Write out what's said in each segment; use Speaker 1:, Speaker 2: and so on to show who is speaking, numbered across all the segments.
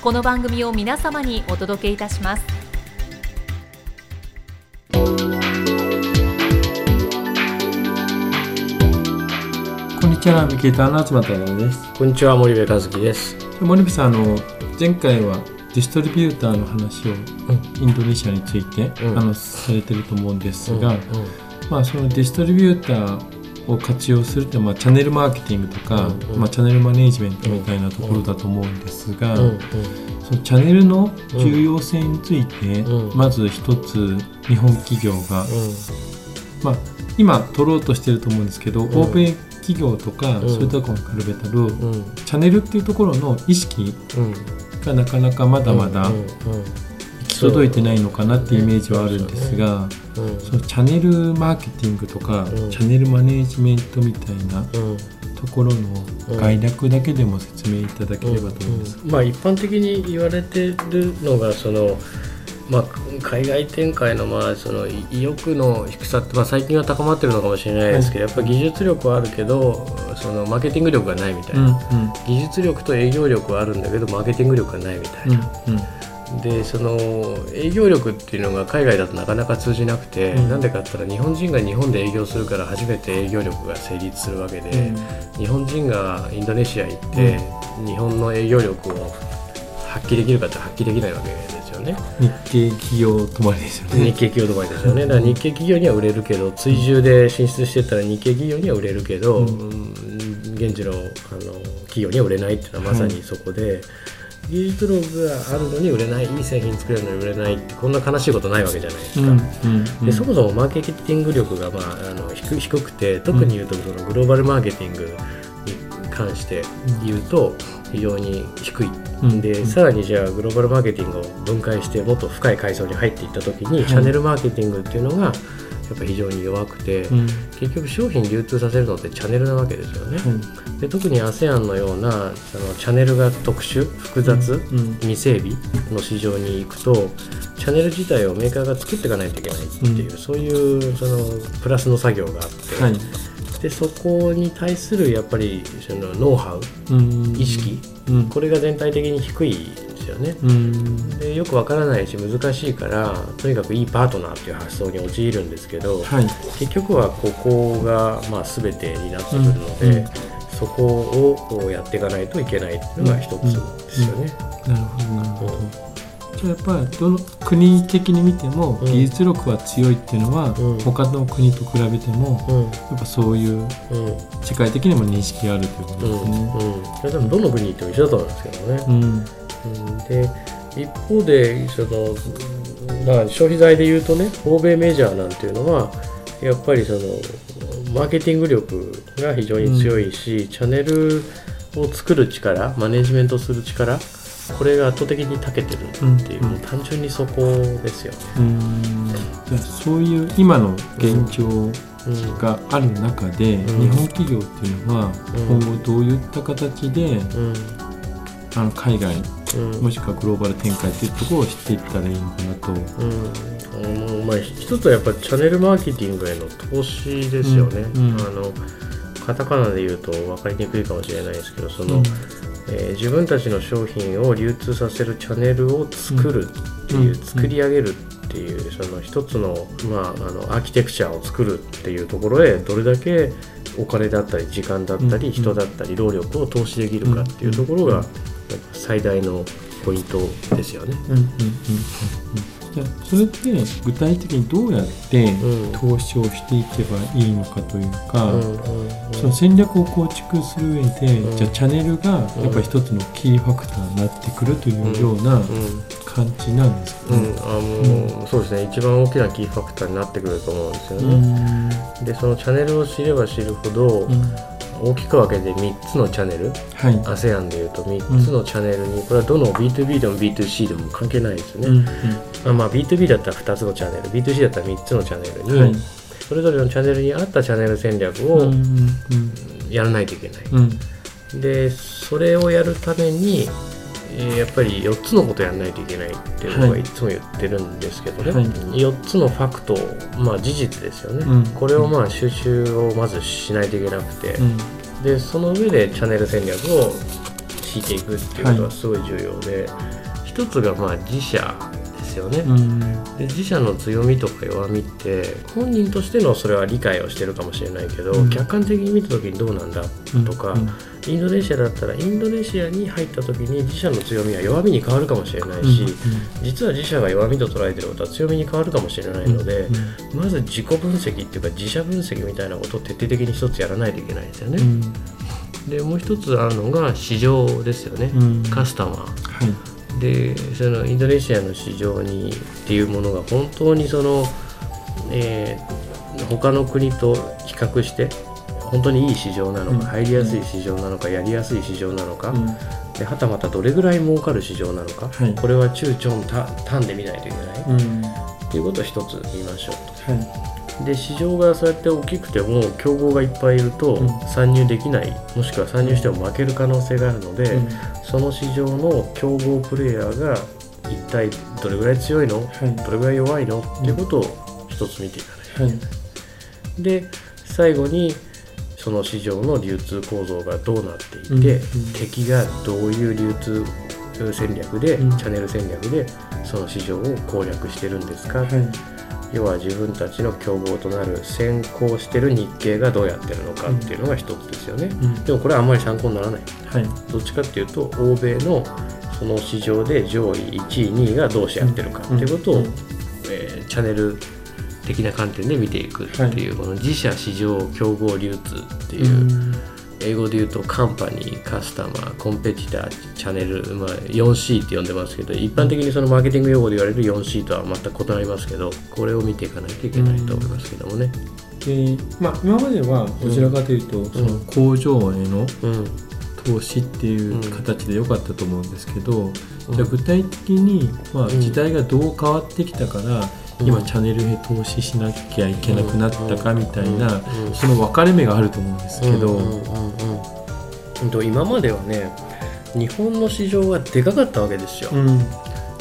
Speaker 1: この番組を皆様にお届けいたします
Speaker 2: こんにちは、ミケーターの東太郎です。
Speaker 3: こんにちは森部和樹です。
Speaker 2: 森部さん、あの前回はディストリビューターの話をインドネシアについて、
Speaker 3: うん
Speaker 2: あのされてると思うんですが、
Speaker 3: うん
Speaker 2: まあそのディストリビューターを活用するってまあチャンネルマーケティングとか、
Speaker 3: うんうん。
Speaker 2: まあチャンネルマネージメントみたいなところだと思うんですが、
Speaker 3: うんうん。
Speaker 2: そのチャンネルの重要性について、
Speaker 3: うん
Speaker 2: まず一つ日本企業が、
Speaker 3: う
Speaker 2: まあ今取ろうとしてると思うんですけど、
Speaker 3: ん。
Speaker 2: 欧米企業とか、
Speaker 3: うん。
Speaker 2: そういうところに比べたら、チャンネルっていうところの意識
Speaker 3: うん。
Speaker 2: がなかなかまだまだ届いてないのかなっていうイメージはあるんですが、
Speaker 3: うん。
Speaker 2: そのチャンネルマーケティングとか、
Speaker 3: うん。
Speaker 2: チャンネルマネージメントみたいな
Speaker 3: うん。
Speaker 2: ところの概略だけでも説明いただければと思います。
Speaker 3: うん。まあ一般的に言われてるのがそのまあ、海外展開のまあその意意欲の低さって、まあ、最近は高まってるのかもしれないですけど、やっぱ技術力はあるけどそのマーケティング力がないみたい
Speaker 2: うん
Speaker 3: な、技術力と営業力はあるんだけどマーケティング力がないみたい
Speaker 2: うん
Speaker 3: な、でその営業力っていうのが海外だとなかなか通じなくて、
Speaker 2: うん
Speaker 3: なんでかって言ったら日本人が日本で営業するから初めて営業力が成立するわけで、日本人がインドネシア行って、日本の営業力を発揮できるかって発揮できないわけですよね。
Speaker 2: 日系企業止まりですよね。
Speaker 3: 日系企業とかですよね。だから日系企業には売れるけど、追従で進出してったら日系企業には売れるけど、
Speaker 2: うん
Speaker 3: うん現地のあの企業には売れないっていうのはまさにそこで、技術力があるのに売れない、いい製品作れるのに売れないってこんな悲しいことないわけじゃないですか。
Speaker 2: うんうん
Speaker 3: でそもそもマーケティング力が、まあ、あの低低くて特に言うとそのグローバルマーケティングに関して言うと非常に低い、
Speaker 2: うん
Speaker 3: でさらにじゃあグローバルマーケティングを分解してもっと深い階層に入っていった時に、
Speaker 2: はい。
Speaker 3: チャンネルマーケティングっていうのがやっぱ非常に弱くて、
Speaker 2: うん。
Speaker 3: 結局商品流通させるのってチャンネルなわけですよね。で特に ASEAN のようなあのチャンネルが特殊複雑、
Speaker 2: うん。
Speaker 3: 未整備の市場に行くとチャンネル自体をメーカーが作っていかないといけないっていう、
Speaker 2: うん。
Speaker 3: そういうそのプラスの作業があって、
Speaker 2: はい。
Speaker 3: でそこに対するやっぱりそのノウハウ
Speaker 2: うん。
Speaker 3: 意識
Speaker 2: うん。
Speaker 3: これが全体的に低いよね。
Speaker 2: うん。
Speaker 3: でよくわからないし難しいからとにかくいいパートナーっていう発想に陥るんですけど、
Speaker 2: はい。
Speaker 3: 結局はここがまあ全てになってくるので、
Speaker 2: うん。うん。
Speaker 3: そこをこうやっていかないといけないっていうのが一つですよね。
Speaker 2: なるほどなるほど。やっぱりどの国的に見ても
Speaker 3: うん。
Speaker 2: 技術力は強いっていうのは、
Speaker 3: うん。
Speaker 2: 他の国と比べても
Speaker 3: うん。
Speaker 2: やっぱそういう
Speaker 3: うん。
Speaker 2: 世界的にも認識があるということ
Speaker 3: うん
Speaker 2: ですね。
Speaker 3: うん、それでもどの国に行っても一緒だと思うんですけどね。
Speaker 2: うん。
Speaker 3: うん。で一方でその、まあ、消費財で言うとね欧米メジャーなんていうのはやっぱりそのマーケティング力が非常に強いし、チャンネルを作る力マネジメントする力これが圧倒的に長けてるっていう、
Speaker 2: うん
Speaker 3: もう単純にそこですよね。
Speaker 2: うん。じゃあそういう今の現状
Speaker 3: うん
Speaker 2: がある中で、
Speaker 3: ん。
Speaker 2: 日本企業っていうのは
Speaker 3: うん。
Speaker 2: 今後どういった形で、
Speaker 3: うん。
Speaker 2: あの海外
Speaker 3: うん。
Speaker 2: もしくはグローバル展開っていうところを知っていったらいいのかなと。
Speaker 3: うん、あのまあ一つはやっぱチャンネルマーケティングへの投資ですよね。あのカタカナで言うと分かりにくいかもしれないですけどその、
Speaker 2: うん
Speaker 3: えー自分たちの商品を流通させるチャンネルを作るっていう、
Speaker 2: うん。
Speaker 3: 作り上げるっていうその一つの,、まあ、あのアーキテクチャを作るっていうところへどれだけお金だったり時間だったり
Speaker 2: うん
Speaker 3: 人だったり労力を投資できるかっていうところが最大のポイントですよね。
Speaker 2: うんうんうんうんじゃあそれって具体的にどうやって
Speaker 3: うん。
Speaker 2: 投資をしていけばいいのかというか、その戦略を構築する上で、
Speaker 3: うん。
Speaker 2: じゃあチャンネルがやっぱり一つのキーファクターになってくるというような
Speaker 3: うん
Speaker 2: 感じなんですかね。
Speaker 3: うん、あのそうですね。一番大きなキーファクターになってくると思うんですよ
Speaker 2: う
Speaker 3: ね。
Speaker 2: ん。
Speaker 3: でそのチャンネルを知れば知るほど、
Speaker 2: うん
Speaker 3: 大きく分けて3つのチャンネル
Speaker 2: はい。
Speaker 3: ASEAN でいうと3つのチャンネルにこれはどの B2B でも B2C でも関係ないですよね。
Speaker 2: うん
Speaker 3: あまあ、B2B だったら2つのチャンネル B2C だったら3つのチャンネルに、
Speaker 2: うんはい。
Speaker 3: それぞれのチャンネルに合ったチャンネル戦略を
Speaker 2: うんうん
Speaker 3: やらないといけない。
Speaker 2: うん
Speaker 3: でそれをやるために、えーやっぱり4つのことやらないといけないっていうの
Speaker 2: はい。
Speaker 3: がいつも言ってるんですけどね、
Speaker 2: はい。
Speaker 3: 4つのファクトまあ事実ですよね、
Speaker 2: うん。
Speaker 3: これをまあ収集をまずしないといけなくて、
Speaker 2: うん。
Speaker 3: でその上でチャンネル戦略を敷いていくっていうことがすごい重要で、一つがまあ自社ですで自社の強みとか弱みって本人としてのそれは理解をしてるかもしれないけど、
Speaker 2: うん。
Speaker 3: 客観的に見た時にどうなんだとか、
Speaker 2: うん。
Speaker 3: インドネシアだったらインドネシアに入った時に自社の強みは弱みに変わるかもしれないし、実は自社が弱みと捉えてることは強みに変わるかもしれないので、まず自己分析っていうか自社分析みたいなことを徹底的に一つやらないといけないんですよね。
Speaker 2: うん。
Speaker 3: でもう一つあるのが市場ですよね、
Speaker 2: うん。
Speaker 3: カスタマー。
Speaker 2: はい
Speaker 3: でそのインドネシアの市場にっていうものが本当にその、えー他の国と比較して本当にいい市場なのか、
Speaker 2: うん。
Speaker 3: 入りやすい市場なのかやりやすい市場なのか、
Speaker 2: うん。
Speaker 3: ではたまたどれぐらい儲かる市場なのか、
Speaker 2: はい。
Speaker 3: これは中長短で見ないといけない、
Speaker 2: うん。
Speaker 3: っていうことを一つ見ましょう
Speaker 2: はい。
Speaker 3: とで市場がそうやって大きくても競合がいっぱいいると
Speaker 2: うん。
Speaker 3: 参入できないもしくは参入しても負ける可能性があるので、
Speaker 2: うん。
Speaker 3: その市場の競合プレイヤーが一体どれぐらい強いの
Speaker 2: はい。
Speaker 3: どれぐらい弱いのっていうことを一つ見ていかない、
Speaker 2: はい。
Speaker 3: で最後にその市場の流通構造がどうなっていて、敵がどういう流通戦略で、
Speaker 2: うん。
Speaker 3: チャンネル戦略でその市場を攻略してるんですか、
Speaker 2: はい
Speaker 3: 要は自分たちの競合となる先行してる日系がどうやってるのかっていうのが一つですよね、
Speaker 2: うん。
Speaker 3: でもこれはあんまり参考にならない。
Speaker 2: はい。
Speaker 3: どっちかっていうと欧米のその市場で上位1位2位がどうしてやってるかっていうことを、
Speaker 2: うん。
Speaker 3: えーチャンネル的な観点で見ていくっていう、この自社市場競合流通っていう、
Speaker 2: うん
Speaker 3: 英語で言うとカンパニーカスタマーコンペティターチャンネル、まあ、4C って呼んでますけど一般的にそのマーケティング用語で言われる 4C とは全く異なりますけどこれを見ていかないといけないと思いますけどもね。
Speaker 2: でまあ、今まではどちらかというと、その工場への
Speaker 3: うん
Speaker 2: 投資っていう形で良かったと思うんですけど、
Speaker 3: うん。
Speaker 2: じゃあ具体的に、まあ、
Speaker 3: うん。
Speaker 2: 時代がどう変わってきたから、
Speaker 3: うん
Speaker 2: 今チャンネルへ投資しなきゃいけなくなったかみたいな、その分かれ目があると思うんですけど、
Speaker 3: 今まではね日本の市場はでかかったわけですよ、
Speaker 2: うん。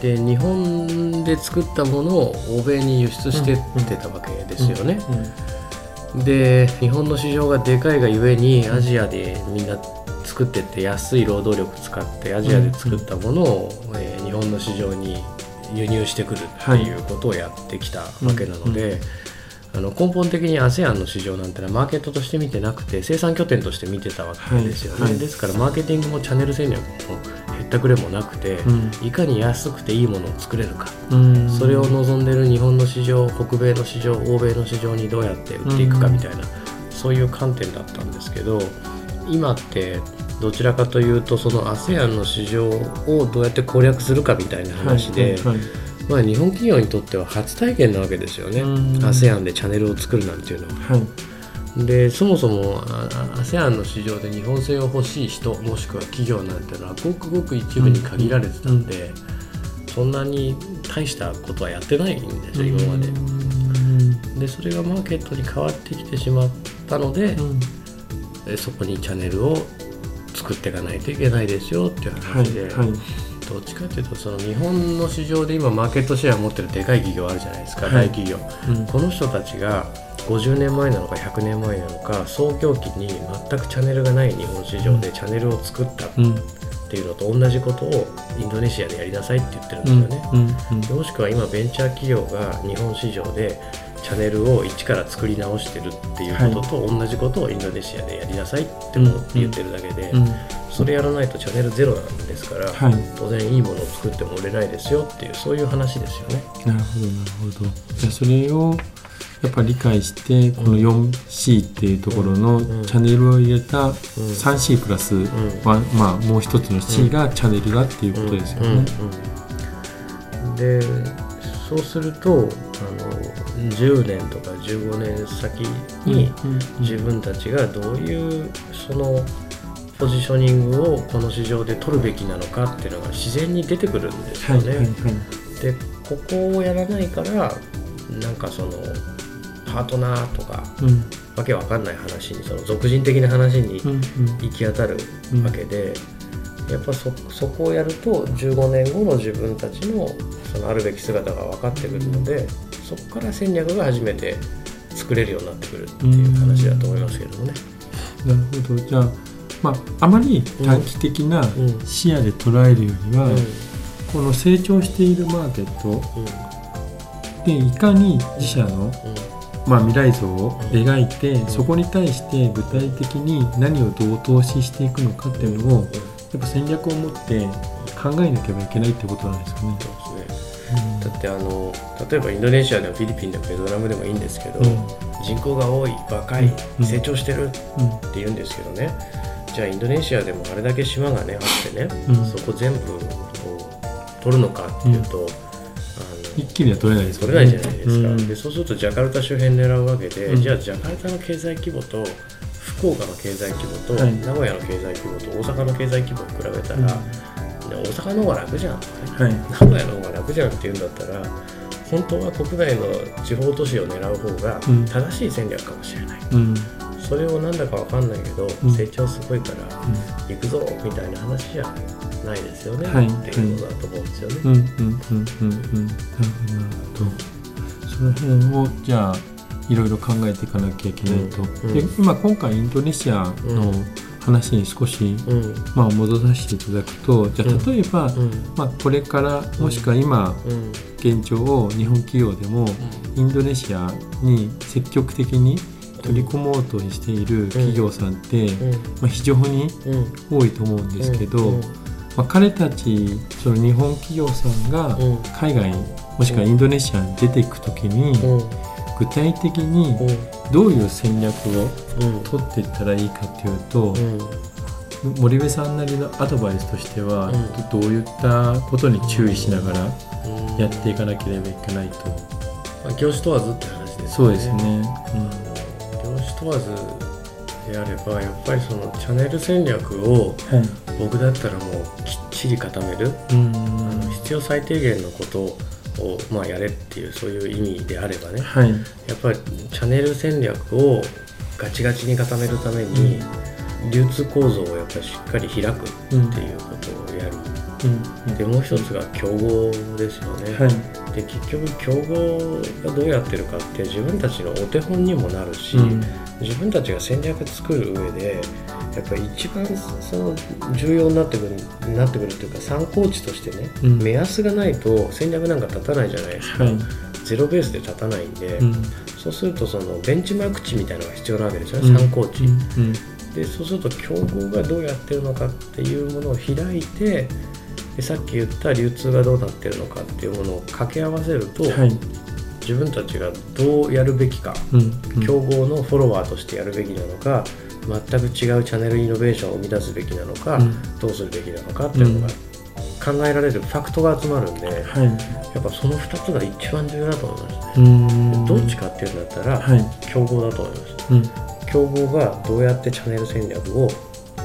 Speaker 3: で日本で作ったものを欧米に輸出してってたわけですよね、で日本の市場がでかいがゆえにアジアでみんな作ってって安い労働力使ってアジアで作ったものを、えー日本の市場に輸入してくるっていうことをやってきたわけなので、あの根本的に ASEAN の市場なんてのはマーケットとして見てなくて生産拠点として見てたわけですよね、
Speaker 2: はい。はい
Speaker 3: ですからマーケティングもチャンネル戦略もへったくれもなくて、
Speaker 2: うん。
Speaker 3: いかに安くていいものを作れるか。
Speaker 2: うん。
Speaker 3: それを望んでる日本の市場北米の市場欧米の市場にどうやって売っていくかみたいな、そういう観点だったんですけど今ってどちらかというとその ASEAN の市場をどうやって攻略するかみたいな話で、
Speaker 2: はいはい
Speaker 3: まあ、日本企業にとっては初体験なわけですよね。
Speaker 2: うん。
Speaker 3: ASEAN でチャンネルを作るなんていうのは。
Speaker 2: はい。
Speaker 3: でそもそも ASEAN の市場で日本製を欲しい人もしくは企業なんてのはごくごく一部に限られてたんで、そんなに大したことはやってないんですよ今まで。でそれがマーケットに変わってきてしまったので、
Speaker 2: うん。
Speaker 3: えそこにチャンネルを作っていかないといけないですよっていう
Speaker 2: はい
Speaker 3: 話で、
Speaker 2: はい
Speaker 3: どっちかっていうとその日本の市場で今マーケットシェアを持ってるでかい企業あるじゃないですか、
Speaker 2: はい。
Speaker 3: 大企業。
Speaker 2: うん。
Speaker 3: この人たちが50年前なのか100年前なのか創業期に全くチャンネルがない日本市場でチャンネルを作ったっ
Speaker 2: うん
Speaker 3: ていうのと同じことをインドネシアでやりなさいって言ってるん
Speaker 2: うん
Speaker 3: ですよね。
Speaker 2: うん。
Speaker 3: もしくは今ベンチャー企業が日本市場でチャンネルを一から作り直してるっていうことと同じことをインドネシアでやりなさいって思って言ってるだけで、
Speaker 2: うん
Speaker 3: それやらないとチャンネルゼロなんですから、
Speaker 2: はい。
Speaker 3: 当然いいものを作っても売れないですよっていうそういう話ですよね。
Speaker 2: なるほどなるほど。じゃあそれをやっぱ理解してこの 4C っていうところの
Speaker 3: うん
Speaker 2: チャンネルを入れた 3C プラスワンまあもう一つの C がチャンネルだっていうことですよね。
Speaker 3: でそうするとあの10年とか15年先に自分たちがどういうそのポジショニングをこの市場で取るべきなのかっていうのが自然に出てくるんですよね。
Speaker 2: はいはいはい
Speaker 3: でここをやらないからなんかそのパートナーとか
Speaker 2: うん。
Speaker 3: わけわかんない話にその俗人的な話に行き当たるわけで、やっぱそそこをやると15年後の自分たちのそのあるべき姿が分かってくるのでそこから戦略が初めて作れるようになってくるっていう話だと思いますけどもね。
Speaker 2: なるほど。じゃあまああまり短期的な
Speaker 3: うん。
Speaker 2: 視野で捉えるよりは、
Speaker 3: うん。
Speaker 2: この成長しているマーケットでいかに自社の、まあ、未来像を描いて、
Speaker 3: ん。
Speaker 2: そこに対して具体的に何をどう投資していくのかっていうのをやっぱ戦略を持って考えなければいけないってことなんですよね。
Speaker 3: そうですねだってあの例えばインドネシアでもフィリピンでもベトナムでもいいんですけど、
Speaker 2: うん。
Speaker 3: 人口が多い若い、
Speaker 2: うん。
Speaker 3: 成長してるって
Speaker 2: うん
Speaker 3: 言うんですけどね。じゃあインドネシアでもあれだけ島がねあってね、
Speaker 2: うん。
Speaker 3: そこ全部こう取るのかっていうと、あの
Speaker 2: 一気には取れないですよ
Speaker 3: 取れないじゃないですか、
Speaker 2: うん。
Speaker 3: でそうするとジャカルタ周辺狙うわけで、
Speaker 2: うん。
Speaker 3: じゃあジャカルタの経済規模と福岡の経済規模と、
Speaker 2: はい。
Speaker 3: 名古屋の経済規模と大阪の経済規模を比べたら、
Speaker 2: うん
Speaker 3: ね大阪の方が楽じゃん、
Speaker 2: はい。
Speaker 3: 名古屋の方が楽じゃんって言うんだったら本当は国内の地方都市を狙う方が
Speaker 2: うん。
Speaker 3: 正しい戦略かもしれない、
Speaker 2: うん。
Speaker 3: それをなんだかわかんないけど、
Speaker 2: うん。
Speaker 3: 成長すごいから行くぞみたいな話じゃないですよね、
Speaker 2: はい
Speaker 3: っていうことだと思うんですよね。
Speaker 2: うん。うん。うん。うん。うん。なるほどその辺をじゃあいろいろ考えていかなきゃいけないと、
Speaker 3: うん。
Speaker 2: で今今回インドネシアの話に少し、
Speaker 3: うん。
Speaker 2: まあ、戻させていただくとじゃ
Speaker 3: うん。
Speaker 2: あ例えば、
Speaker 3: うん。
Speaker 2: まあ、これからもしくは今
Speaker 3: うん。
Speaker 2: 現状を日本企業でもインドネシアに積極的に取り込もうとしている企業さんって、
Speaker 3: うん。
Speaker 2: まあ、非常に
Speaker 3: うん。
Speaker 2: 多いと思うんですけど、
Speaker 3: うん。
Speaker 2: まあ、彼たちその日本企業さんが
Speaker 3: うん。
Speaker 2: 海外もしくはインドネシアに出ていく時に
Speaker 3: うん
Speaker 2: 具体的にどういう戦略を取っていったらいいかっていうと森部さんなりのアドバイスとしては
Speaker 3: うん。
Speaker 2: どういったことに注意しながらやっていかなければいけないと。
Speaker 3: まあ業種問わずって話ですよね。
Speaker 2: そうですね。
Speaker 3: 業種問わずであればやっぱりそのチャンネル戦略を僕だったらもうきっちり固める。
Speaker 2: うん。
Speaker 3: あの必要最低限のことをまあやれっていうそういう意味であればね。
Speaker 2: はい。
Speaker 3: やっぱりチャンネル戦略をガチガチに固めるために流通構造をやっぱりしっかり開くっていうことをやる。
Speaker 2: うん。
Speaker 3: でもう一つが競合ですよね。
Speaker 2: はい
Speaker 3: で結局競合がどうやってるかって自分たちのお手本にもなるし、
Speaker 2: うん。
Speaker 3: 自分たちが戦略作る上でやっぱり一番その重要になってくるなってくるっていうか参考値としてね、
Speaker 2: うん。
Speaker 3: 目安がないと戦略なんか立たないじゃないですか、
Speaker 2: はい。
Speaker 3: ゼロベースで立たないんで、
Speaker 2: うん。
Speaker 3: そうするとそのベンチマーク値みたいなのが必要なわけですよね、
Speaker 2: うん。
Speaker 3: 参考値、
Speaker 2: うん。
Speaker 3: でそうすると競合がどうやってるのかっていうものを開いてでさっき言った流通がどうなってるのかっていうものを掛け合わせると、
Speaker 2: はい。
Speaker 3: 自分たちがどうやるべきか、
Speaker 2: うん
Speaker 3: 競合のフォロワーとしてやるべきなのか全く違うチャンネルイノベーションを生み出すべきなのか、
Speaker 2: うん。
Speaker 3: どうするべきなのかっていうのが考えられるファクトが集まるんで、や
Speaker 2: はい。
Speaker 3: っぱその2つが一番重要だと思いますね。
Speaker 2: うん。
Speaker 3: どっちかっていうんだったら、
Speaker 2: はい。
Speaker 3: 競合だと思います。
Speaker 2: うん。
Speaker 3: 競合がどうやってチャンネル戦略を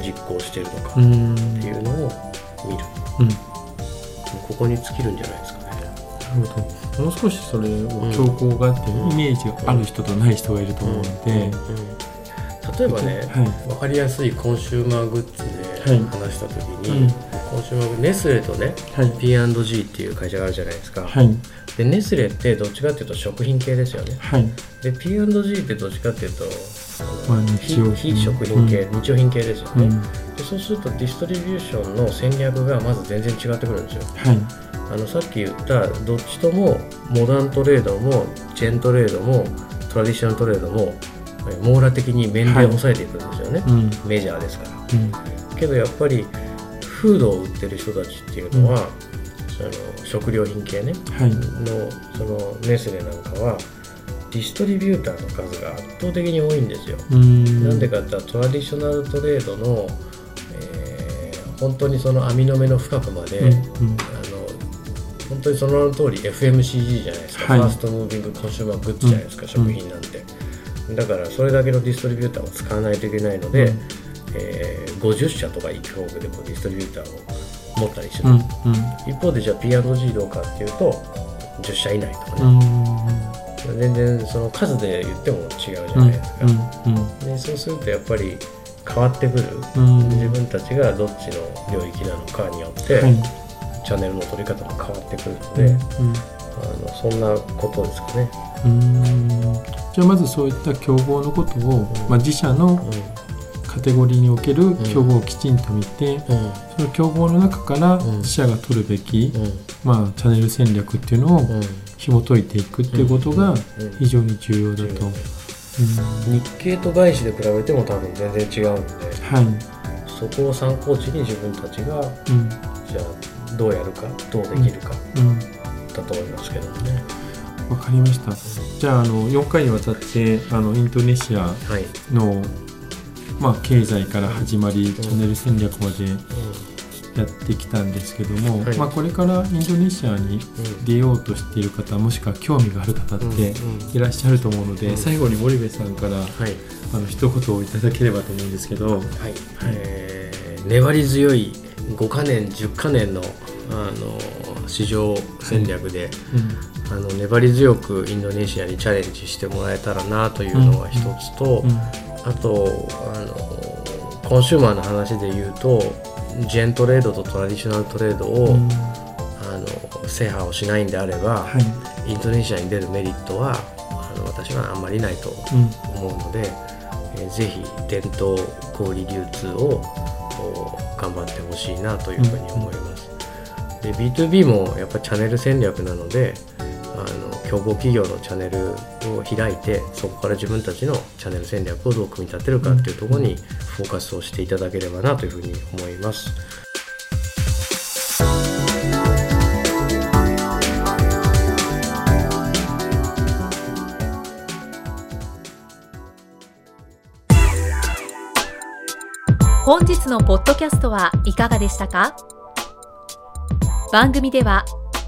Speaker 3: 実行してるのかっ
Speaker 2: うん
Speaker 3: ていうのを見る、
Speaker 2: うん。な
Speaker 3: ここに尽きるんじゃないですかね。
Speaker 2: るほど。もう少しそれを競合がっていうイメージがある人とない人がいると思うので、
Speaker 3: うん。例えばね、
Speaker 2: はい。
Speaker 3: 分かりやすいコンシューマーグッズ
Speaker 2: はい。
Speaker 3: で話した時に、
Speaker 2: うん
Speaker 3: コンシューマーグネスレとね
Speaker 2: はい。
Speaker 3: P&G っていう会社があるじゃないですか、
Speaker 2: はい。
Speaker 3: でネスレってどっちかっていうと食品系ですよね。
Speaker 2: はい。
Speaker 3: で P&G ってどっちかっていうと
Speaker 2: まあ日用品。
Speaker 3: 非非食品系、
Speaker 2: うん。
Speaker 3: 日用品系ですよね、
Speaker 2: うん。
Speaker 3: でそうするとディストリビューションの戦略がまず全然違ってくるんですよ。
Speaker 2: はい。
Speaker 3: あのさっき言ったどっちともモダントレードもチェーントレードもトラディショナルトレードも網羅的に面で抑えていくんですよね、
Speaker 2: うん。
Speaker 3: メジャーですから。
Speaker 2: うん。
Speaker 3: けどやっぱりフードを売ってる人たちっていうのは、その食料品系ね
Speaker 2: はい。
Speaker 3: のそのネスレなんかはディストリビューターの数が圧倒的に多いんですよ。
Speaker 2: うん。
Speaker 3: なんでかって言ったらトラディショナルトレードの、えー本当にその網の目の深くまで、
Speaker 2: うんうん。
Speaker 3: あの本当にその名の通り FMCG じゃないですか、
Speaker 2: はい。
Speaker 3: ファーストムービングコンシューマーグッズじゃないですか、
Speaker 2: うん。
Speaker 3: 食品なんて、だからそれだけのディストリビューターを使わないといけないので、
Speaker 2: うん
Speaker 3: えー50社とか1項目でこうディストリビューターを持ったりする、
Speaker 2: うん
Speaker 3: 一方でじゃあ P&G どうかっていうと10社以内とか
Speaker 2: うん
Speaker 3: ね、全然その数で言っても違うじゃないですか、
Speaker 2: うん
Speaker 3: でそうするとやっぱり変わってくる、
Speaker 2: うん。うん
Speaker 3: 自分たちがどっちの領域なのかによって、
Speaker 2: はい。
Speaker 3: チャンネルの取り方も変わってくるので、
Speaker 2: うん
Speaker 3: あのそんなことですかね。
Speaker 2: うん。じゃあまずそういった競合のことを、まあ、自社のカテゴリーにおける競合をきちんと見て、
Speaker 3: うん。
Speaker 2: その競合の中から
Speaker 3: うん。
Speaker 2: 自社が取るべき、
Speaker 3: うん。
Speaker 2: まあ、チャンネル戦略っていうのを
Speaker 3: うん。
Speaker 2: 紐解いていくっていうことが
Speaker 3: うん。
Speaker 2: 非常に重要だと。
Speaker 3: 日経と外資で比べても多分全然違うんで
Speaker 2: はい、
Speaker 3: そこを参考値に自分たちが
Speaker 2: うん。
Speaker 3: じゃあどうやるかどうできるか
Speaker 2: うん、
Speaker 3: だと思いますけどもね。
Speaker 2: わかりました。じゃああの4回にわたってあのインドネシア
Speaker 3: はい、
Speaker 2: の、まあ、経済から始まり、チャンネル戦略までやってきたんですけども、
Speaker 3: はい。
Speaker 2: まあ、これからインドネシアに
Speaker 3: うん。
Speaker 2: 出ようとしている方もしくは興味がある方って
Speaker 3: うんうん
Speaker 2: いらっしゃると思うので、
Speaker 3: うん。
Speaker 2: 最後に森部さんから
Speaker 3: はい。
Speaker 2: あの一言をいただければと思うんですけど、
Speaker 3: はい。えー粘り強い5か年10か年のあの市場戦略で、あの粘り強くインドネシアにチャレンジしてもらえたらなというのが一つと、
Speaker 2: うん
Speaker 3: あとあのコンシューマーの話で言うとジェントレードとトラディショナルトレードを、
Speaker 2: うん。
Speaker 3: あの制覇をしないんであれば、
Speaker 2: はい。
Speaker 3: インドネシアに出るメリットはあの私はあんまりないと
Speaker 2: うん。
Speaker 3: 思うので、えーぜひ伝統小売流通をお頑張ってほしいなというふうに思います。で B2B もやっぱチャンネル戦略なのであの競合企業のチャンネルを開いてそこから自分たちのチャンネル戦略をどう組み立てるかっていうところにフォーカスをしていただければなというふうに思います。
Speaker 1: 本日のポッドキャストはいかがでしたか？番組では